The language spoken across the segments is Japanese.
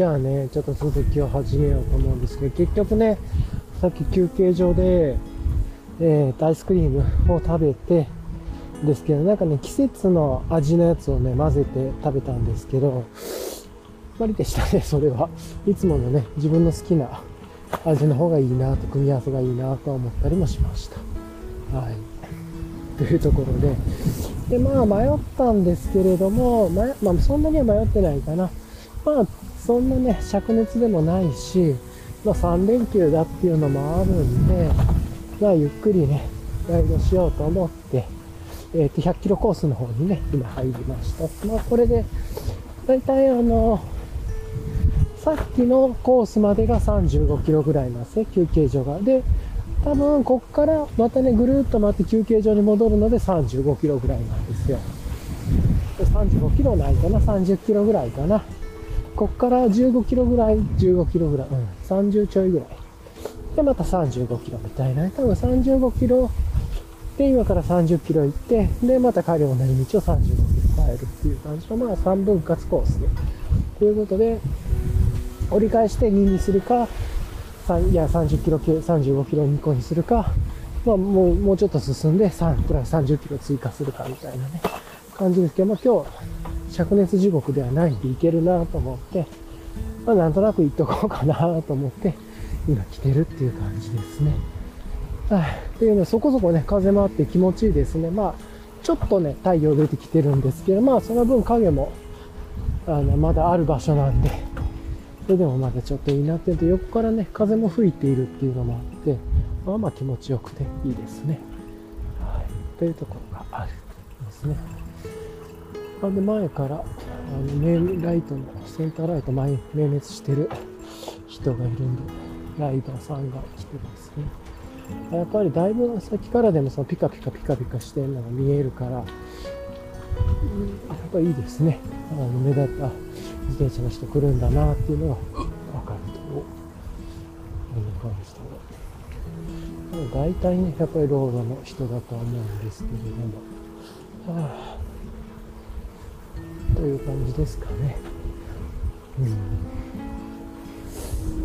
じゃあね、ちょっと続きを始めようと思うんですけど、結局ね、さっき休憩所で、えー、アイスクリームを食べて、ですけど、なんかね、季節の味のやつをね、混ぜて食べたんですけど、無理でしたね、それは。いつものね、自分の好きな味の方がいいなと、組み合わせがいいなと思ったりもしました。はい。というところで、で、まあ迷ったんですけれども、ままあそんなには迷ってないかな。まあ、そんなね、灼熱でもないし、まあ3連休だっていうのもあるんで、まあゆっくりね、ライドしようと思って、えっ、と、100キロコースの方にね、今入りました。まあこれで、だいたいあの、さっきのコースまでが35キロぐらいなんですね、休憩所が。で、多分こっからまたね、ぐるっと回って休憩所に戻るので35キロぐらいなんですよ。で35キロないかな、30キロぐらいかな。こっから15キロぐらい、15キロぐらい、うん、30ちょいぐらい。で、また35キロみたいなね。多分35キロで、今から30キロ行って、で、また帰り同じ道を35キロ帰るっていう感じの、まあ3分割コースで。ということで、折り返して2にするか、3いや30キロ系、35キロ2個にするか、まあもう、もうちょっと進んで3プラス30キロ追加するかみたいなね、感じですけど、まあ今日、灼熱地獄ではないんでいけるなと思って、まあなんとなく行っとこうかなと思って、今来てるっていう感じですね。はい。っていうのはそこそこね、風もあって気持ちいいですね。まあ、ちょっとね、太陽出てきてるんですけど、まあその分影も、あの、まだある場所なんで、それでもまだちょっといいなっていうと、横からね、風も吹いているっていうのもあって、まあまあ気持ちよくていいですね。はい。というところがあるんですね。あで、前から、あの、メインライトの、センターライト前、明滅してる人がいるんで、ライダーさんが来てますね。やっぱりだいぶ先からでもそのピカピカピカピカしてるのが見えるから、やっぱりいいですね。あの、目立った自転車の人来るんだなっていうのがわかると。こんな感じで。大体ね、やっぱりロードの人だとは思うんですけれども。はあ、という感じですかね。う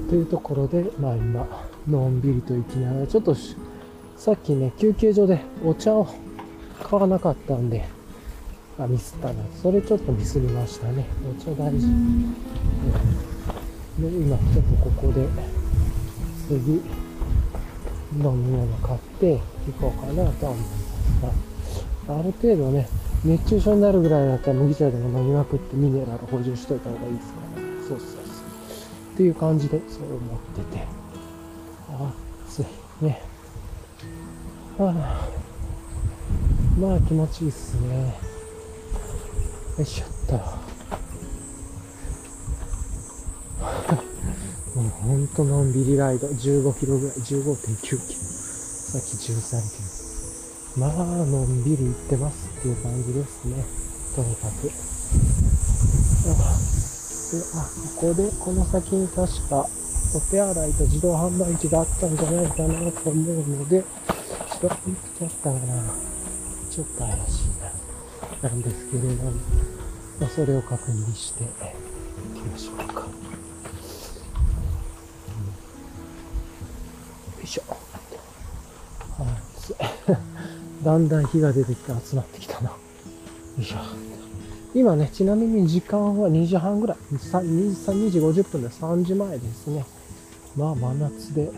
ん。というところで、まあ今、のんびりと行きながら、ちょっとさっきね、休憩所でお茶を買わなかったんで、あ、ミスったな。それちょっとミスりましたね。お茶大事。うんで、今ちょっとここで、次、飲み物買って行こうかなと思いますが、ある程度ね、熱中症になるぐらいだったら麦茶でも飲みまくってミネラル補充しといた方がいいですからね。そうそうそう。っていう感じで、そう思ってて。あ暑いね。はあ、まあ気持ちいいっすね。よいしょっと。もうほんとのんびりライド。15キロぐらい。15.9キロ。さっき13キロ。まあ、のんびり行ってますていう感じですね。とにかく。あであ、ここで、この先に確か、お手洗いと自動販売機があったんじゃないかなと思うので、ちょっと行っちゃったかな。ちょっと怪しいな。なんですけれども、ま、それを確認していきましょうだんだん日が出てきて集まってきたな。よいしょ。今ね、ちなみに時間は2時半ぐらい。2, 2時50分で3時前ですね。まあ真夏で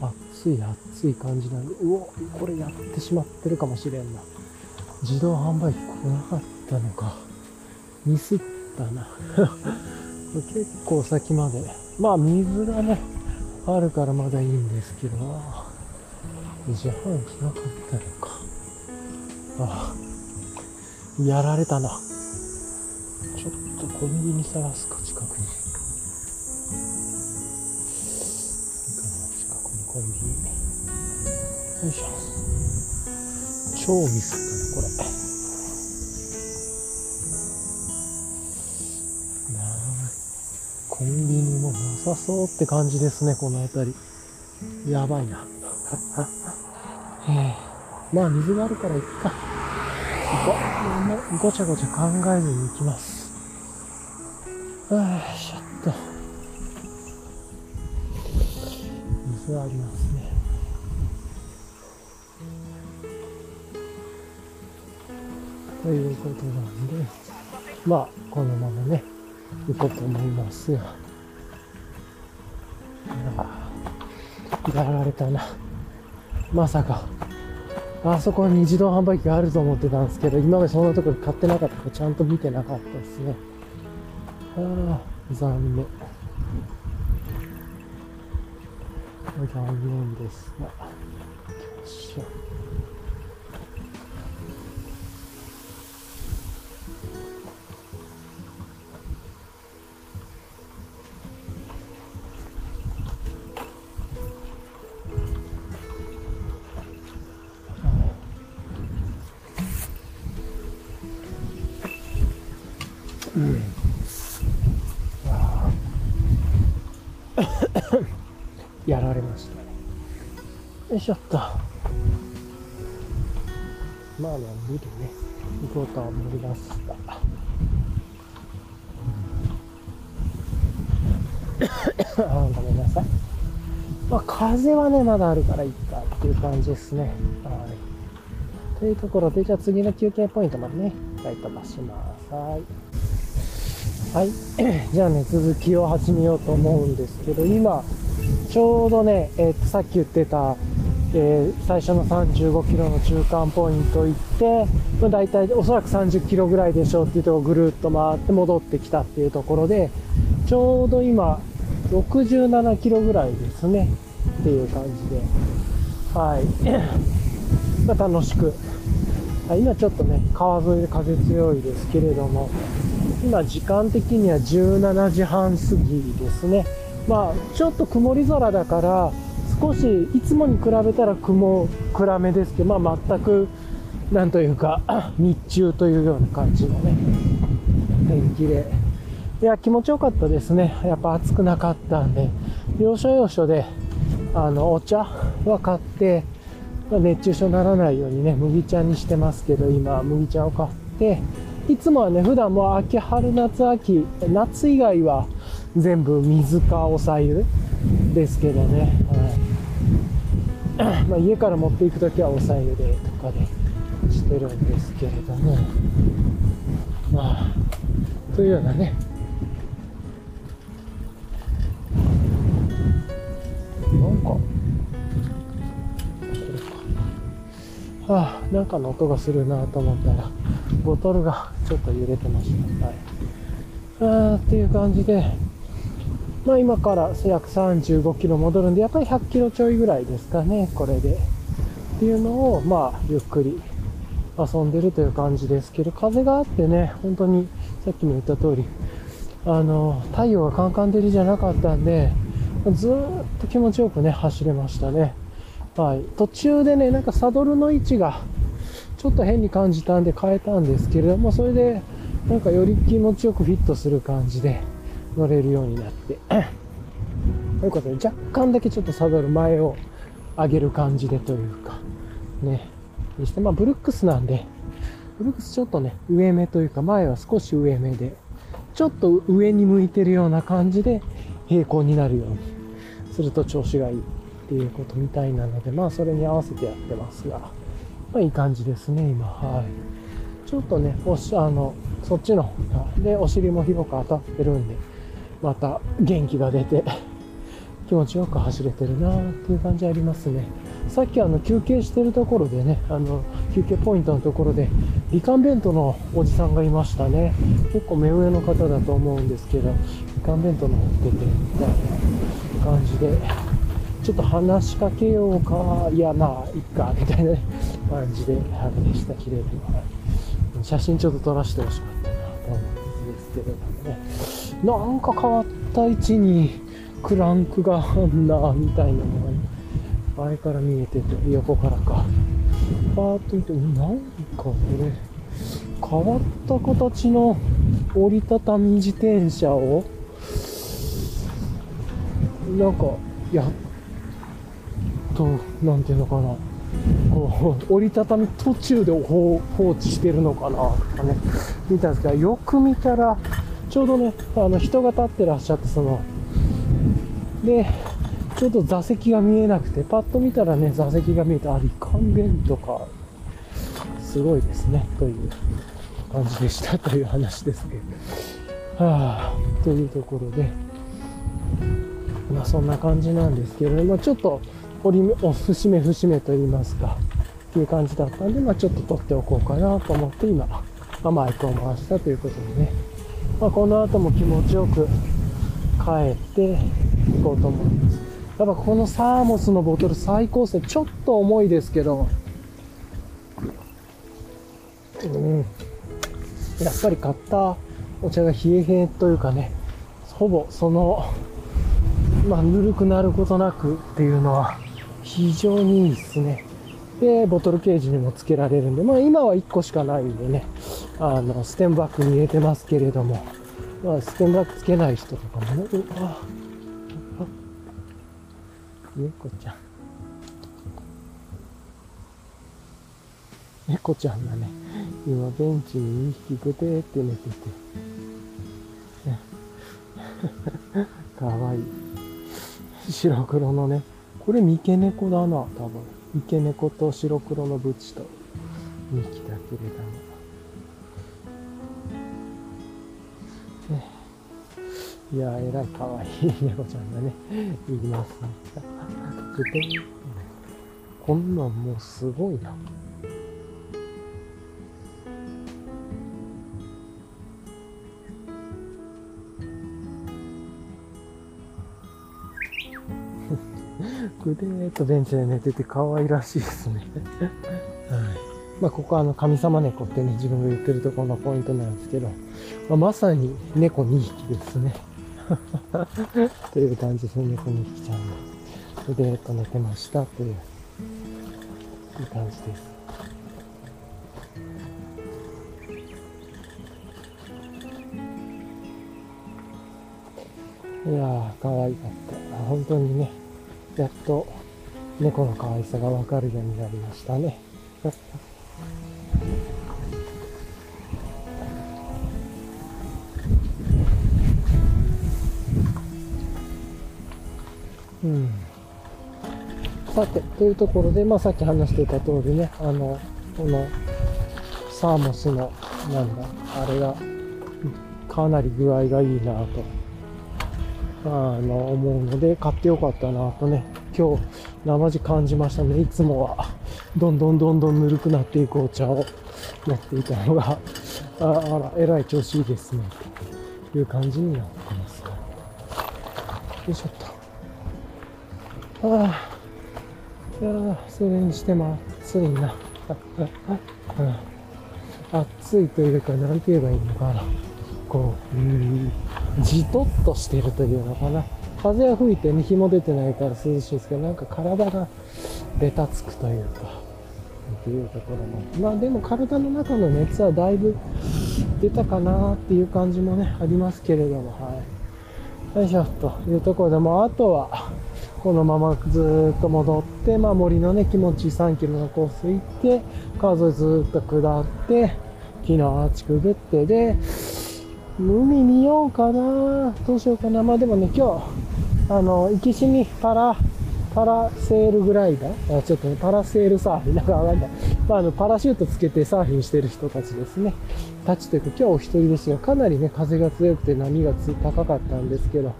暑い暑い感じなんで、うお、これやってしまってるかもしれんな。自動販売機来なかったのか。ミスったな。結構先まで。まあ水がね、あるからまだいいんですけど、自販機なかったのか。ああ、やられたな。ちょっとコンビニ探すか、近くに近くに。コンビニ。よいしょ。超ミスったね、これ。なあ、コンビニもなさそうって感じですね、この辺り。やばいな。え まあ、水があるから行くか。行こう。ごちゃごちゃ考えずに行きます。ああちょっと水ありますねということなんでまあこのままね行こうと思いますがやられたなまさかあそこに自動販売機があると思ってたんですけど今までそんなところ買ってなかったからちゃんと見てなかったですね。ああ残念。残念ですが。よいしょ。よいしょっとまあね無理ね。行こうと思いました あごめんなさい。まあ風はねまだあるからいいかっていう感じですね。はい。というところでじゃあ次の休憩ポイントまでねライト出します。はい。はい。じゃあね、続きを始めようと思うんですけど、今、ちょうどね、えー、さっき言ってた、えー、最初の35キロの中間ポイント行って、まあ、大体おそらく30キロぐらいでしょうっていうところをぐるっと回って戻ってきたっていうところで、ちょうど今、67キロぐらいですね。っていう感じで。はい。まあ、楽しく。今ちょっとね、川沿いで風強いですけれども、今時間的には17時半過ぎですね。まあ、ちょっと曇り空だから、少しいつもに比べたら雲暗めですけど、まあ全く、なんというか、日中というような感じのね、天気で。いや、気持ちよかったですね。やっぱ暑くなかったんで、要所要所で、あの、お茶は買って、熱中症にならないようにね、麦茶にしてますけど、今、麦茶を買って、いつもはね、普段も秋、春、夏、秋、夏以外は全部水かおさゆですけどね。はい、まあ家から持っていくときはおさゆでとかでしてるんですけれども。まあ、というようなね。なんか、これか。はあ、なんかの音がするなと思ったら、ボトルがちょっと揺れてました。はい。あーっていう感じで、まあ今から約35キロ戻るんで、やっぱり100キロちょいぐらいですかね、これで。っていうのを、まあゆっくり遊んでるという感じですけど、風があってね、本当にさっきも言った通り、あの、太陽がカンカン照りじゃなかったんで、ずーっと気持ちよくね、走れましたね。はい。途中でね、なんかサドルの位置が、ちょっと変に感じたんで変えたんですけれども、それで、なんかより気持ちよくフィットする感じで乗れるようになって、ということで、若干だけちょっとサドル前を上げる感じでというか、ね、にして、まあブルックスなんで、ブルックスちょっとね、上目というか、前は少し上目で、ちょっと上に向いてるような感じで平行になるようにすると調子がいいっていうことみたいなので、まあそれに合わせてやってますが、まあいい感じですね、今。はい。ちょっとね、おし、あの、そっちの方が、で、お尻も広く当たってるんで、また元気が出て、気持ちよく走れてるなっていう感じありますね。さっきあの休憩してるところでね、あの休憩ポイントのところで、みかん弁当のおじさんがいましたね。結構目上の方だと思うんですけど、みかん弁当の持って、みたいな感じで、ちょっと話しかけようか、いや、まあ、いっか、みたいな感じで、あれでしたけれども、写真ちょっと撮らせてほしかったなと思うんですけれどもね。なんか変わった位置にクランクがあんな、みたいなのが、前から見えてて、横からか。パーッと見て、なんかこれ、変わった形の折りたたみ自転車を、なんか、やっと、なんていうのかな。こう、折りたたみ途中で放置してるのかなとかね、見たんですけど、よく見たら、ちょうどね、あの人が立ってらっしゃって、その、で、ちょっと座席が見えなくて、パッと見たらね、座席が見えて、あ、リカンベントか。すごいですね、という感じでしたという話ですけど。はあ、というところで、まあそんな感じなんですけれども、ちょっと折り目、お節目節目と言いますか、っていう感じだったんで、まあちょっと撮っておこうかなと思って今、マイクを回したということでね、まあこの後も気持ちよく帰っていこうと思います。やっぱこのサーモスのボトル最高ですね。ちょっと重いですけど、うん。やっぱり買ったお茶が冷え冷えというかね、ほぼその、まあ、ぬるくなることなくっていうのは非常にいいですね。で、ボトルケージにもつけられるんで、まあ今は1個しかないんでね、あの、ステンバッグに入れてますけれども、まあ、ステンバッグつけない人とかもね、うわ猫ちゃん。猫ちゃんがね、今ベンチに2匹ぐてーって寝てて。かわいい。白黒のね、これ三毛猫だな、多分。三毛猫と白黒のブチと2匹だけれども。いやえらいかわいい猫ちゃんがね、います ね。こんなんもうすごいな。ぐでーっとベンチで寝てて可愛らしいですね。はい。まあ、ここはあの、神様猫ってね、自分が言ってるところのポイントなんですけど、まあ、まさに猫2匹ですね。という感じですね、猫2匹ちゃんが。ぐでーっと寝てましたという、いい感じです。いやー、可愛かった。本当にね、やっと猫の可愛さがわかるようになりましたね。うん、さて、というところで、まあ、さっき話していた通りね、あの、この、サーモスの、なんだ、あれが、かなり具合がいいなとあの、思うので、買ってよかったなとね、今日、生地感じましたね。いつもは、どんどんどんどんぬるくなっていくお茶を持っていたのが、ああら、えらい調子いいですね。という感じになってます。よいしょっと。ああ、いやそれにしても暑いな。暑いというか、なんて言えばいいのかな。こう、うん、じとっとしてるというのかな。風が吹いてね、日も出てないから涼しいですけど、なんか体がべたつくというか、っていうところも。まあでも体の中の熱はだいぶ出たかなっていう感じもね、ありますけれども、はい。よいしょ、というところでも、あとは、このままずっと戻って、まあ森のね、気持ちいい3キロのコース行って、川沿いずっと下って、木のアーチくぐって、で、海見ようかな。どうしようかな。まあでもね、今日、あの、行きしみパラ、パラセールグライダー？あちょっとね、パラセールサーフィン。なんかわかんない。まあ、あの、パラシュートつけてサーフィンしてる人たちですね。たちというか、今日お一人ですが、かなりね、風が強くて波が高かったんですけど、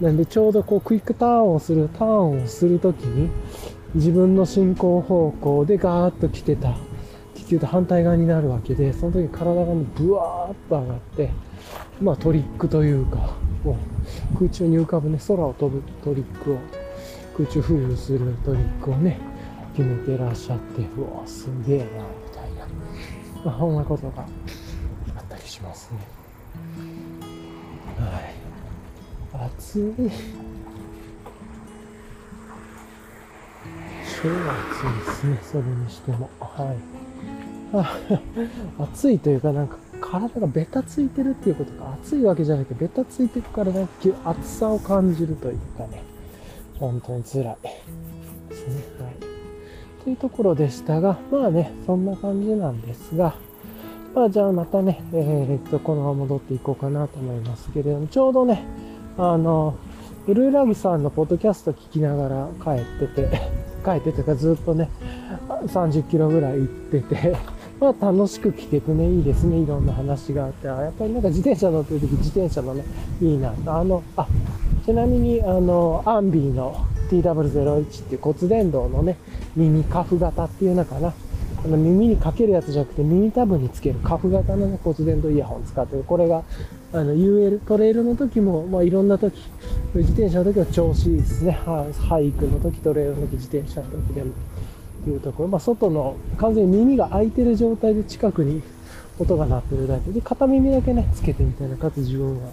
なんでちょうどこう、クイックターンをする、ターンをするときに、自分の進行方向でガーッと来てた気球と反対側になるわけで、その時体がね、ブワーッと上がって、まあトリックというか、もう空中に浮かぶね、空を飛ぶトリックを、空中浮遊するトリックをね、決めてらっしゃって、うわ、すげえな、みたいな。まあ、そんなことがあったりしますね。はい。暑い。超暑いですね、それにしても。はい。暑いというか、なんか体がベタついてるっていうことが暑いわけじゃなくて、ベタついてるからね、暑さを感じるというかね、本当に辛いですね。はい。というところでしたが、まあね、そんな感じなんですが、まあ、じゃあまたね、えー、っと、このまま戻っていこうかなと思いますけれども、ちょうどね、あの、ブルーラグさんのポッドキャスト聞きながら帰ってて、帰っててかずっとね、30キロぐらい行ってて、まあ楽しく聞けてね、いいですね。いろんな話があって。あやっぱりなんか自転車乗ってる時、自転車のね、いいなと。あの、あ、ちなみに、あの、アンビーの TW01 っていう骨伝導のね、耳カフ型っていうのかな。あの耳にかけるやつじゃなくて耳タブにつけるカフ型のね、骨伝導イヤホン使ってる。これが、あの、UL、トレイルの時も、まあいろんな時、自転車の時は調子いいですね。俳句の時、トレイルの時、自転車の時でも。っていうところ、まあ、外の完全に耳が開いてる状態で近くに音が鳴ってるだけ。で、片耳だけね、つけてみたいな感じ自分は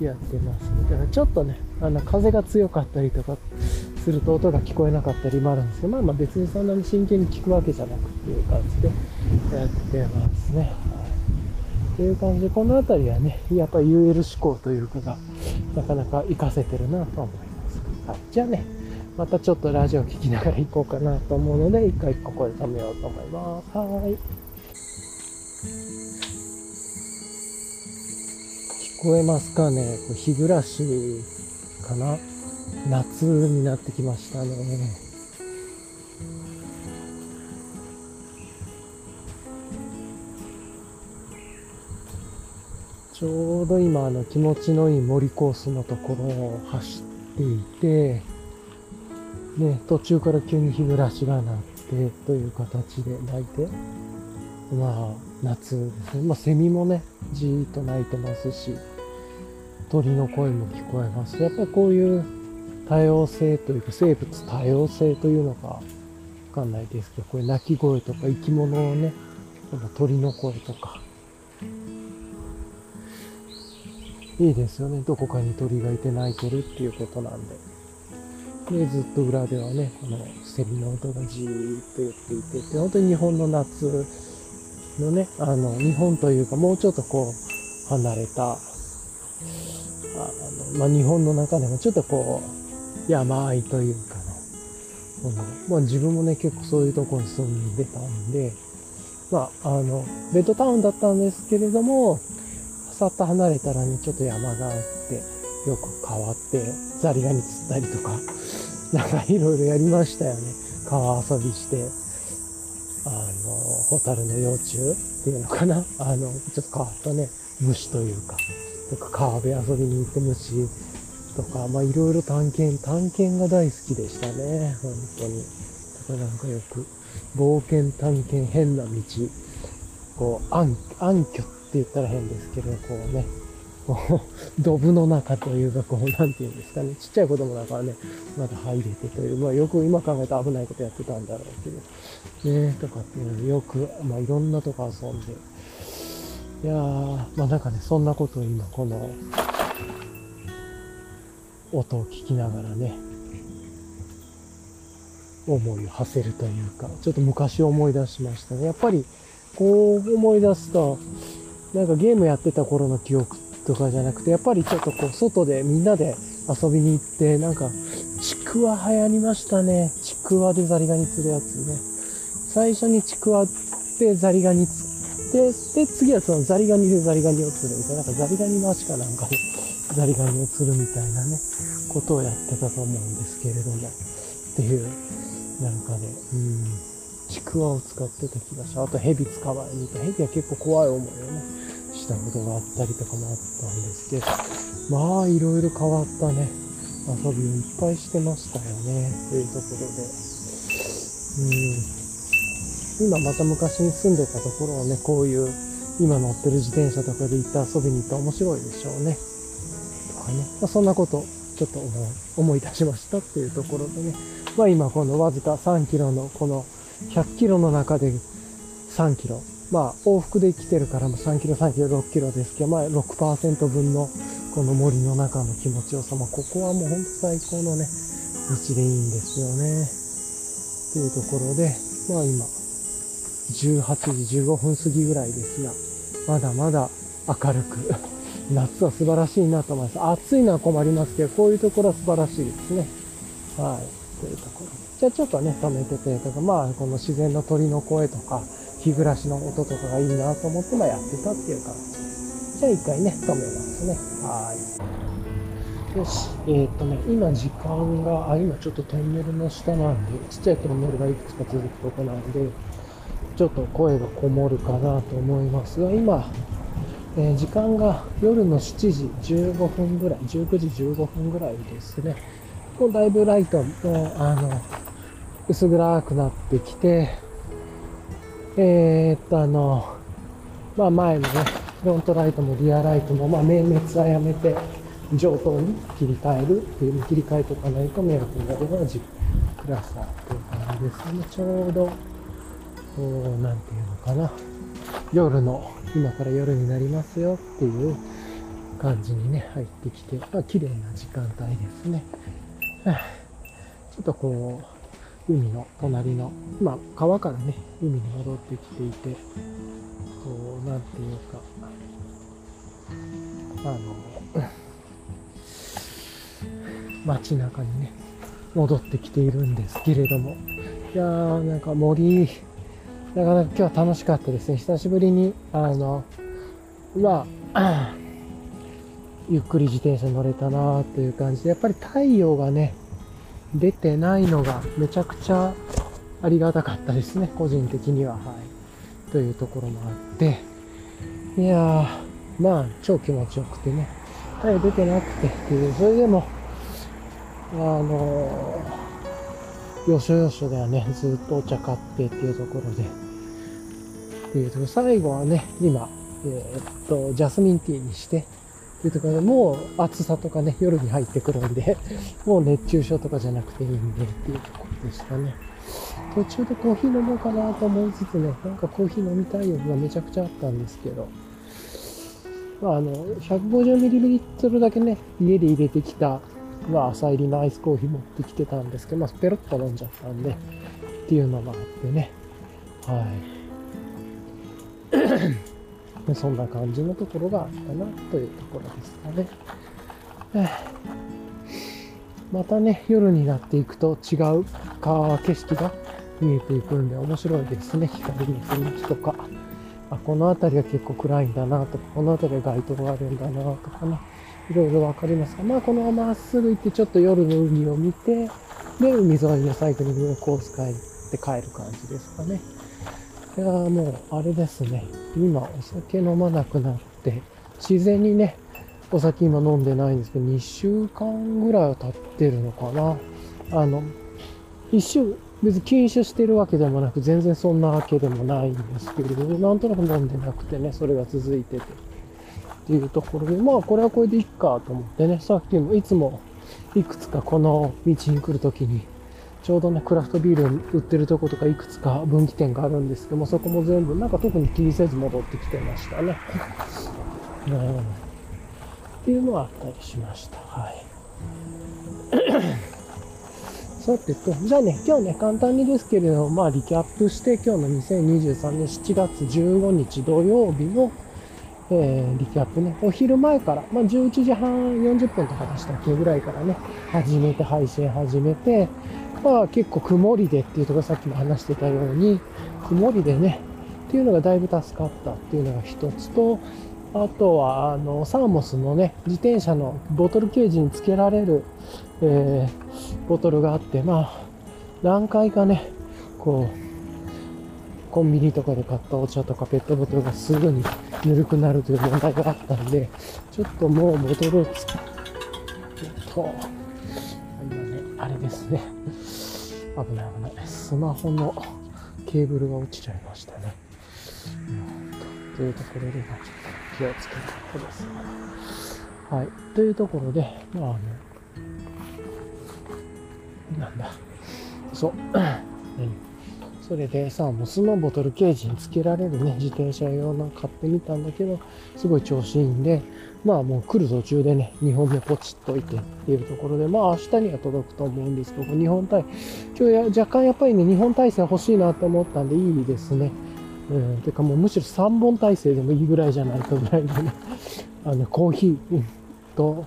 やってます、だからちょっとね、あの風が強かったりとかすると音が聞こえなかったりもあるんですけど、まあまあ別にそんなに真剣に聞くわけじゃなくっていう感じでやってますね。はい、っていう感じで、この辺りはね、やっぱ UL 思考というかが、なかなか活かせてるなと思います。はい、じゃあね、またちょっとラジオ聞きながら行こうかなと思うので、一回ここで止めようと思います。はい。聞こえますかね？これ日暮らしかな？夏になってきましたね。ちょうど今、あの、気持ちのいい森コースのところを走っていて、ね、途中から急に日暮らしが鳴ってという形で鳴いて、まあ、夏ですね。まあ、セミもね、じーっと鳴いてますし、鳥の声も聞こえます。やっぱりこういう多様性というか、生物多様性というのか、わかんないですけど、これ鳴き声とか生き物をね、鳥の声とか、いいですよね。どこかに鳥がいて鳴いてるっていうことなんで。で、ずっと裏ではね、このセミの音がじーっと言っていて、本当に日本の夏のね、あの、日本というかもうちょっとこう、離れた、あの、まあ、日本の中でもちょっとこう、山あいというかの、この、まあ、自分もね、結構そういうとこに住んでたんで、まあ、あの、ベッドタウンだったんですけれども、さっと離れたらね、ちょっと山があって、よく変わって、ザリガニ釣ったりとか、なんかいろいろやりましたよね。川遊びして、あの、ホタルの幼虫っていうのかな。あの、ちょっと変わったね、虫というか、とか川辺遊びに行って虫とか、まあいろいろ探検、探検が大好きでしたね。本当に。だからなんかよく、冒険探検変な道、こう、暗、暗渠って言ったら変ですけど、こうね、こう、ドブの中というか、こう、なんていうんですかね、ちっちゃい子供だからね、まだ入れてという、まあよく今考えたら危ないことやってたんだろうけど、ね、とかっていうのよく、まあいろんなとこ遊んで、いやー、まあなんかね、そんなことを今、この、音を聞きながらね、思いを馳せるというか、ちょっと昔思い出しましたね。やっぱり、こう思い出すと、なんかゲームやってた頃の記憶っとかじゃなくて、やっぱりちょっとこう、外でみんなで遊びに行って、なんか、ちくわ流行りましたね。ちくわでザリガニ釣るやつね。最初にちくわでザリガニ釣って、で、次はそのザリガニでザリガニを釣るみたいな、なんかザリガニの足かなんかでザリガニを釣るみたいなね、ことをやってたと思うんですけれども、っていう、なんかね、うん、ちくわを使ってた気がした。あと蛇捕まえに行った。蛇は結構怖い思いをね、したことがあったりとかもあったんですけど、まあいろいろ変わったね、遊びをいっぱいしてましたよね、というところで。うん。今また昔に住んでたところをね、こういう今乗ってる自転車とかで行って遊びに行ったら面白いでしょうね。とかね。まあ、そんなことちょっと思い出しましたっていうところでね。まあ今このわずか3キロのこの100キロの中で3キロまあ、往復で来てるからも3キロ、3キロ、6キロですけど、まあ、6%分のこの森の中の気持ちよさ、まあ、ここはもう本当最高のね、道でいいんですよね。というところで、まあ今、18時15分過ぎぐらいですが、まだまだ明るく、夏は素晴らしいなと思います。暑いのは困りますけど、こういうところは素晴らしいですね。はい。というところ。じゃあちょっとね、止めてというか、まあ、この自然の鳥の声とか、日暮らしの音とかがいいなと思って、まあ、やってたっていう感じ。じゃあ一回ね、止めますね。はい。よし。えー、っとね、今時間が、あ、今ちょっとトンネルの下なんで、ちっちゃいトンネルがいくつか続くとこなんで、ちょっと声がこもるかなと思いますが、今、えー、時間が夜の7時15分ぐらい、19時15分ぐらいですね。もうだいぶライトも、あの、薄暗くなってきて、えー、っと、あの、まあ前のね、フロントライトもリアライトも、まあ明滅はやめて、上等に切り替えるっていう、切り替えとかないと迷惑になるのがジクラスターっていう感じですね。ちょうど、こう、なんていうのかな。夜の今から夜になりますよっていう感じにね、入ってきて、まあ、綺麗な時間帯ですね。ちょっとこう、海の隣の、ま川からね、海に戻ってきていて、こう、なんていうか、あの、街中にね、戻ってきているんですけれども、いやー、なんか森、なかなか今日は楽しかったですね。久しぶりに、あの、まあ、ゆっくり自転車乗れたなっていう感じで、やっぱり太陽がね、出てないのがめちゃくちゃありがたかったですね、個人的には。はい。というところもあって、いやー、まあ、超気持ちよくてね、太陽出てなくて。っていう、それでも、あのー、よしょよしょではね、ずっとお茶買ってっていうところで、っていうと、最後はね、今、えー、っと、ジャスミンティーにし、ていうところでもう暑さとかね、夜に入ってくるんで、もう熱中症とかじゃなくていいんでっていうところでしたね。途中でコーヒー飲もうかなと思いつつね、なんかコーヒー飲みたい欲がめちゃくちゃあったんですけど、まあ、あの、150ml だけね、家で入れてきた、まあ、朝入りのアイスコーヒー持ってきてたんですけど、まあ、ペロッと飲んじゃったんで、っていうのがあってね、はい。そんな感じのところがあったなというところですかね。またね、夜になっていくと違う川景色が見えていくんで面白いですね。光の雰囲気とか。あ、この辺りは結構暗いんだなとか、この辺りは街灯があるんだなとかね。いろいろわかりますが、まあこのまままっすぐ行ってちょっと夜の海を見て、で、海沿いのサイクリングのコース帰って帰る感じですかね。いやもう、あれですね。今、お酒飲まなくなって、自然にね、お酒今飲んでないんですけど、2週間ぐらいは経ってるのかな。あの、一週、別に禁酒してるわけでもなく、全然そんなわけでもないんですけれど、なんとなく飲んでなくてね、それが続いてて。っていうところで、まあ、これはこれでいっかと思ってね、さっきもいつもいくつかこの道に来るときに、ちょうどね、クラフトビール売ってるとことかいくつか分岐点があるんですけども、そこも全部、なんか特に気にせず戻ってきてましたね。うん、っていうのはあったりしました。はい。さてと、じゃあね、今日ね、簡単にですけれども、まあ、リキャップして、今日の2023年7月15日土曜日の、えー、リキャップね、お昼前から、まあ、11時半40分とかでしたっけぐらいからね、始めて、配信始めて、まあ結構曇りでっていうところさっきも話してたように、曇りでね、っていうのがだいぶ助かったっていうのが一つと、あとは、あの、サーモスのね、自転車のボトルケージにつけられる、えー、ボトルがあって、まあ、何回かね、こう、コンビニとかで買ったお茶とかペットボトルがすぐにぬるくなるという問題があったんで、ちょっともうボトルをつと、今ね、あれですね。危ない危ない。スマホのケーブルが落ちちゃいましたね。うん、というところで、気をつけたことです。はい。というところで、まあね、なんだ。そう。それでさ、もうスノーボトルケージにつけられるね、自転車用の買ってみたんだけど、すごい調子いいんで、まあもう来る途中でね、2本目ポチっといてっていうところで、まあ明日には届くと思うんですけど、日本体、今日や若干やっぱりね、日本体制欲しいなと思ったんでいいですね。うん、てかもうむしろ3本体制でもいいぐらいじゃないかぐらいでね、あの、コーヒーと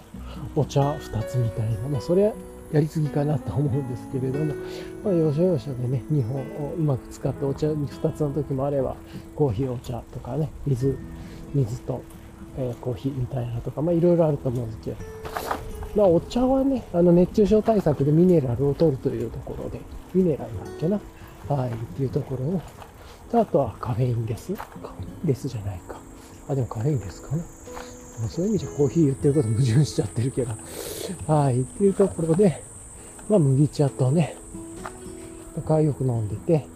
お茶2つみたいな、まあそれやりすぎかなと思うんですけれども、まあ、要所要所でね、2本をうまく使ってお茶2つの時もあれば、コーヒー、お茶とかね、水、水と、えー、コーヒーみたいなとか、まあいろいろあると思うんですけど、まあお茶はね、あの熱中症対策でミネラルを取るというところで、ミネラルだっけな、はい、っていうところを、あとはカフェインです。カフェインですじゃないか。あ、でもカフェインですかね。そういう意味じゃコーヒー言ってること矛盾しちゃってるけど。はい。っていうところで、まあ麦茶とね、仲良く飲んでて、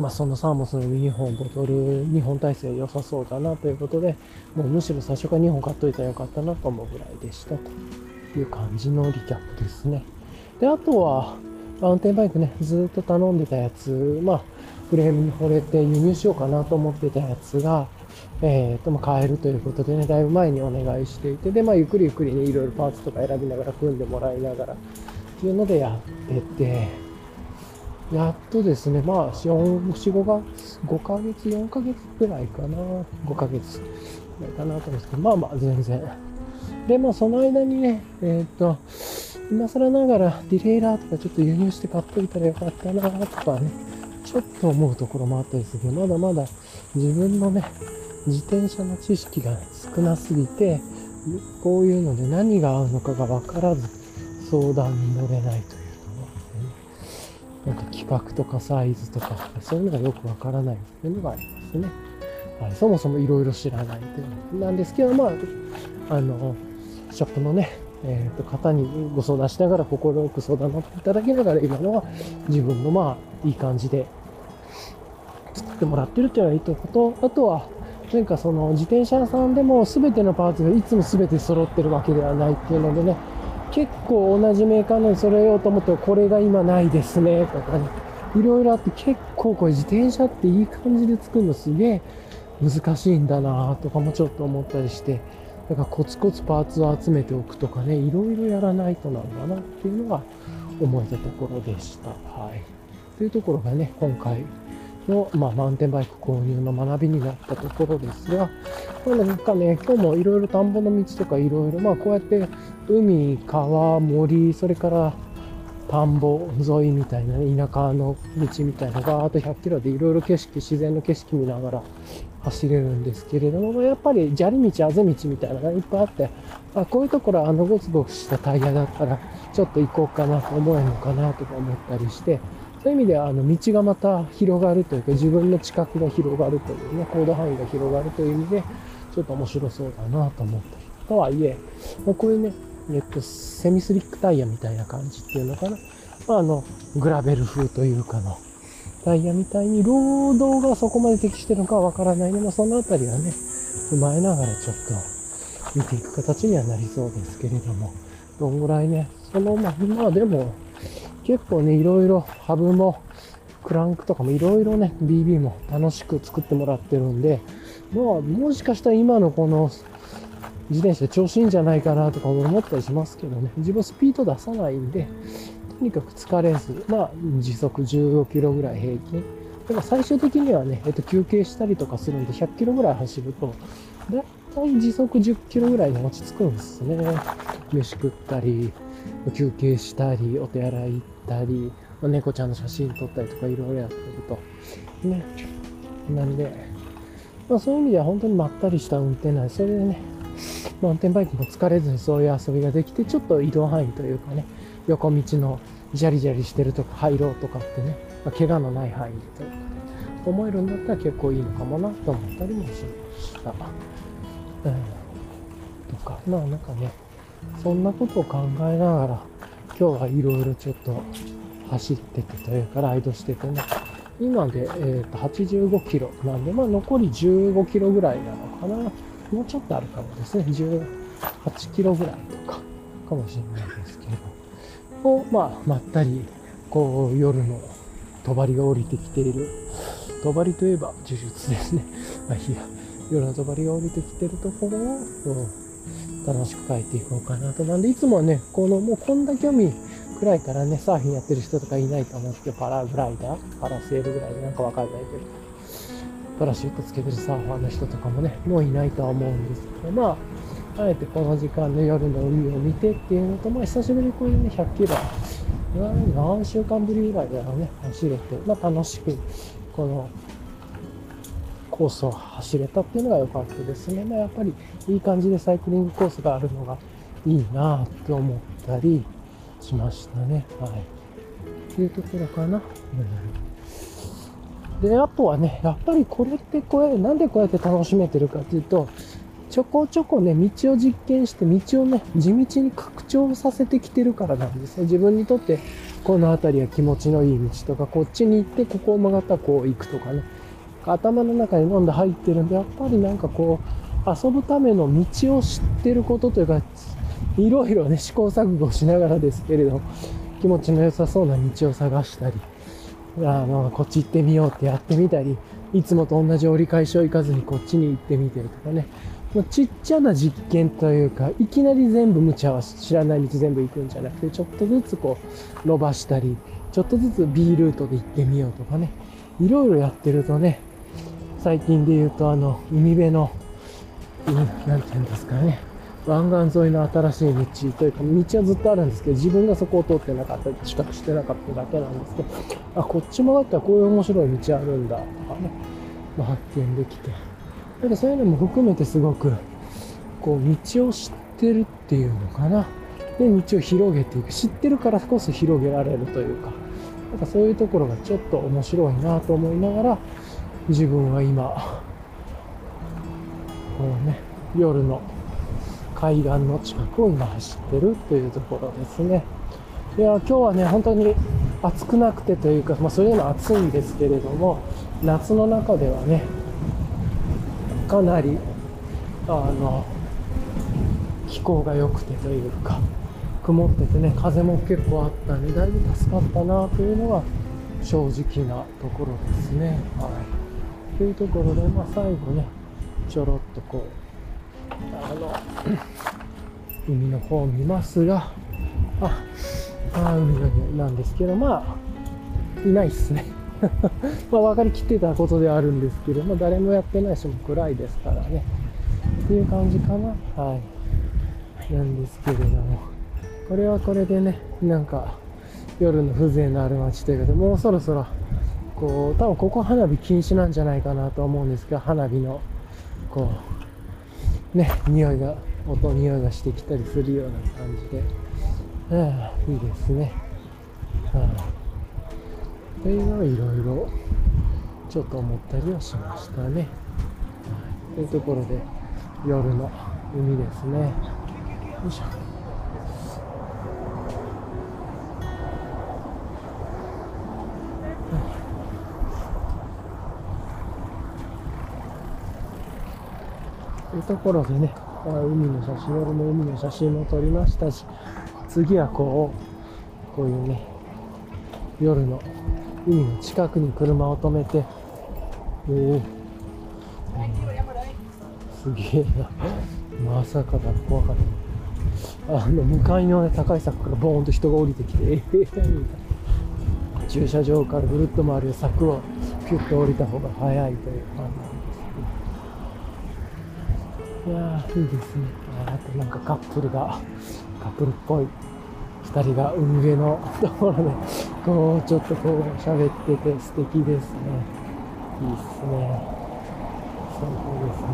まあそのサーモスの2本ボトル、2本体制良さそうだなということで、もうむしろ最初から2本買っといたらよかったなと思うぐらいでしたという感じのリキャップですね。で、あとは、マウンテンバイクね、ずっと頼んでたやつ、まあ、フレームに惚れて輸入しようかなと思ってたやつが、えー、と、まあ、買えるということでね、だいぶ前にお願いしていて、で、まあ、ゆっくりゆっくりね、いろいろパーツとか選びながら組んでもらいながら、っていうのでやってて、やっとですね、まあ、4、4、5ヶ月、5ヶ月、4ヶ月ぐらいかな、5ヶ月ぐらいかなと思うんですけど、まあまあ、全然。で、まあ、その間にね、えっ、ー、と、今更ながらディレイラーとかちょっと輸入して買っといたらよかったなとかね、ちょっと思うところもあったりするけど、まだまだ自分のね、自転車の知識が少なすぎて、こういうので何が合うのかが分からず相談に乗れないという。なんか規格とかサイズとか、そういうのがよく分からないっていうのがありますね。はい、そもそもいろいろ知らないっていうのなんですけど、まあ、あの、ショップのね、えー、と方にご相談しながら心よく相談乗っていただきながら今のは自分のまあいい感じで作ってもらってるっていうのはいいとことあとはなんかその自転車屋さんでも全てのパーツがいつも全て揃ってるわけではないっていうのでね結構同じメーカーのに揃えようと思ってこれが今ないですね。とかね。いろいろあって結構これ自転車っていい感じで作るのすげえ難しいんだなとかもちょっと思ったりして。だからコツコツパーツを集めておくとかね、いろいろやらないとなんだなっていうのが思えたところでした。はい。というところがね、今回の、まあ、マウンテンバイク購入の学びになったところですが、これなんかね、今日もいろいろ田んぼの道とかいろいろ、まあこうやって海、川、森、それから田んぼ沿いみたいなね、田舎の道みたいなガーッと100キロでいろいろ景色、自然の景色見ながら走れるんですけれども、やっぱり砂利道、あぜ道みたいなのがいっぱいあって、あこういうところあのゴツゴツしたタイヤだったら、ちょっと行こうかなと思えるのかなとか思ったりして、そういう意味ではあの道がまた広がるというか、自分の知覚が広がるというね、行動範囲が広がるという意味で、ちょっと面白そうだなと思ったり。とはいえ、もうこういうね、えっと、セミスリックタイヤみたいな感じっていうのかな。まあ、あの、グラベル風というかの、タイヤみたいに労働がそこまで適してるのかわからないでも、そのあたりはね、踏まえながらちょっと見ていく形にはなりそうですけれども、どんぐらいね、その、まあ、まあでも、結構ね、いろいろハブも、クランクとかもいろいろね、BB も楽しく作ってもらってるんで、まあ、もしかしたら今のこの自転車調子いいんじゃないかなとか思ったりしますけどね、自分スピード出さないんで、とにかく疲れず、まあ、時速15キロぐらい平均。でも最終的にはね、えっと、休憩したりとかするんで、100キロぐらい走ると、だいたい時速10キロぐらいに落ち着くんですね。飯食ったり、休憩したり、お手洗い行ったり、猫ちゃんの写真撮ったりとかいろいろやってると。ね。なんで、まあそういう意味では本当にまったりした運転なんで、それでね、マウンテンバイクも疲れずにそういう遊びができて、ちょっと移動範囲というかね、横道のジャリジャリしてるとか入ろうとかってね、まあ、怪我のない範囲というか、ね思えるんだったら結構いいのかもなと思ったりもしました。うん。とか、まあなんかね、そんなことを考えながら、今日はいろいろちょっと走っててというか、ライドしててね、今で、えー、と85キロなんで、まあ残り15キロぐらいなのかな。もうちょっとあるかもですね。18キロぐらいとか、かもしれないですけど。を、まあ、まったり、こう、夜の帳が降りてきている。帳といえば呪術ですね。まあ、いや、夜の帳が降りてきてるところを、楽しく帰っていこうかなと。なんで、いつもはね、この、もうこんだけ海暗いからね、サーフィンやってる人とかいないと思うんですけど、パラグライダーパラセールぐらいでなんかわかんないけど、パラシュートつけてるサーファーの人とかもね、もういないとは思うんですけど、まあ、あえてこの時間で夜の海を見てっていうのと、まあ、久しぶりにこういうね、100キロ、何週間ぶりぐらいだよね、走れて、まあ、楽しく、この、コースを走れたっていうのが良かったですね。まあ、やっぱりいい感じでサイクリングコースがあるのがいいなと思ったりしましたね。はい。っていうところかな。うん、で、あとはね、やっぱりこれってこうやなんでこうやって楽しめてるかっていうと、ちょこちょこね、道を実験して、道をね、地道に拡張させてきてるからなんですね。自分にとって、この辺りは気持ちのいい道とか、こっちに行って、ここを曲がったらこう行くとかね。頭の中に飲んで入ってるんで、やっぱりなんかこう、遊ぶための道を知ってることというか、いろいろね、試行錯誤しながらですけれど、気持ちの良さそうな道を探したり、あの、こっち行ってみようってやってみたり、いつもと同じ折り返しを行かずにこっちに行ってみてるとかね、ちっちゃな実験というか、いきなり全部無茶は知らない道全部行くんじゃなくて、ちょっとずつこう、伸ばしたり、ちょっとずつ B ルートで行ってみようとかね、いろいろやってるとね、最近で言うと、あの、海辺の、なんて言うんですかね、湾岸沿いの新しい道というか、道はずっとあるんですけど、自分がそこを通ってなかったり、近くしてなかっただけなんですけど、あ、こっちもだったらこういう面白い道あるんだ、とかね、まあ、発見できて。なんかそういうのも含めてすごく、こう、道を知ってるっていうのかな。で、道を広げていく。知ってるからこそ広げられるというか、なんかそういうところがちょっと面白いなと思いながら、自分は今、このね、夜の海岸の近くを今走ってるというところですね。いや、今日はね、本当に暑くなくてというか、まあそういうの暑いんですけれども、夏の中ではね、かなり、あの、気候が良くてというか、曇っててね、風も結構あったんで、だいぶ助かったなというのが正直なところですね。はい。というところで、まあ、最後ね、ちょろっとこう、あの、海の方を見ますが、あ、あ海の匂いなんですけど、まあ、いないっすね。まあ、分かりきってたことではあるんですけど、まあ、誰もやってないし、も暗いですからね。っていう感じかな。はい。なんですけれども、これはこれでね、なんか、夜の風情のある街ということで、もうそろそろこう、多分ここ花火禁止なんじゃないかなと思うんですが、花火の、こう、ね、匂いが、音、匂いがしてきたりするような感じで、はあ、いいですね。はあ、というのをいろいろ、ちょっと思ったりはしましたね。はあ、というところで、夜の海ですね。よいしょ。ところでね、海の写真、夜の海の写真も撮りましたし、次はこう、こういうね、夜の海の近くに車を止めて、おお、すげえな。まさかだ、怖かった。あの、向かいのね、高い柵からボーンと人が降りてきて、駐車場からぐるっと回る柵をピュッと降りた方が早いという感じ。いやー、いいですね。あとなんかカップルが、カップルっぽい2人が海辺の ところで、こう、ちょっとこう喋ってて素敵ですね。いいっすね。最高ですね。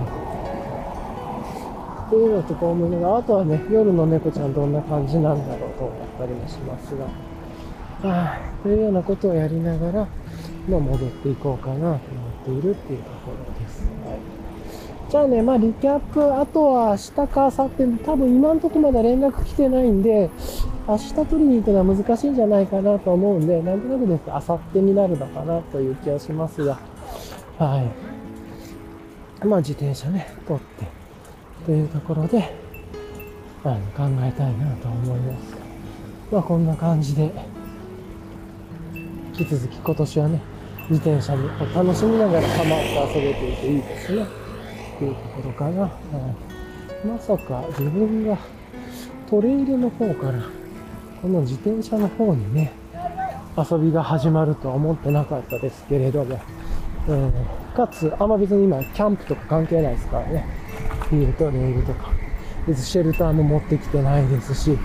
っていうのとこう思いなが、あとはね、夜の猫ちゃんどんな感じなんだろうと思ったりもしますが、はあ、というようなことをやりながら、まあ、戻っていこうかなと思っているっていうところです。はいじゃあね、まあ、リキャップ、あとは明日か明後日、多分今のとこまだ連絡来てないんで、明日取りに行くのは難しいんじゃないかなと思うんで、なんとなくですね、明後日になるのかなという気がしますが、はい。まあ、自転車ね、取って、というところで、あの考えたいなと思います。まあ、こんな感じで、引き続き今年はね、自転車を楽しみながら構って遊べていていいですね。っていうところかな。うん、まさか自分がトレイルの方からこの自転車の方にね、遊びが始まるとは思ってなかったですけれども、うん、かつ、あんま別に今、キャンプとか関係ないですからね。フィールド、レールとか。別にシェルターも持ってきてないですし、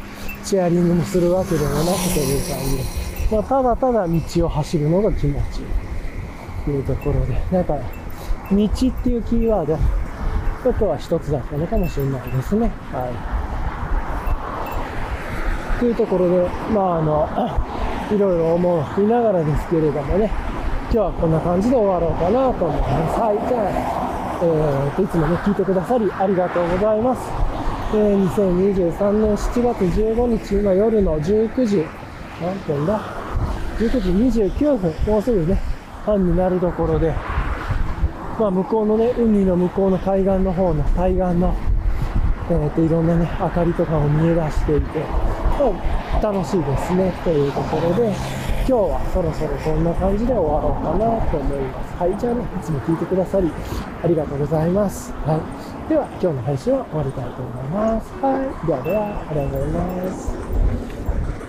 チェアリングもするわけでもなくという感じ、まあ、ただただ道を走るのが気持ちいいというところで、なんか、道っていうキーワード、ちょっとは一つだったのかもしれないですね。はい。というところで、まああの、いろいろ思いながらですけれどもね、今日はこんな感じで終わろうかなと思います。はい。じゃあ、えーと、いつもね、聞いてくださりありがとうございます。えー、2023年7月15日の夜の19時、何分だ ?19 時29分、もうすぐね、半になるところで、まあ、向こうのね、海の向こうの海岸の方の対岸の、えー、といろんなね、明かりとかも見え出していて、まあ、楽しいですね、というところで、今日はそろそろこんな感じで終わろうかなと思います。はい、じゃあね、いつも聞いてくださり、ありがとうございます。はい。では、今日の配信は終わりたいと思います。はい。ではでは、ありがとうございます。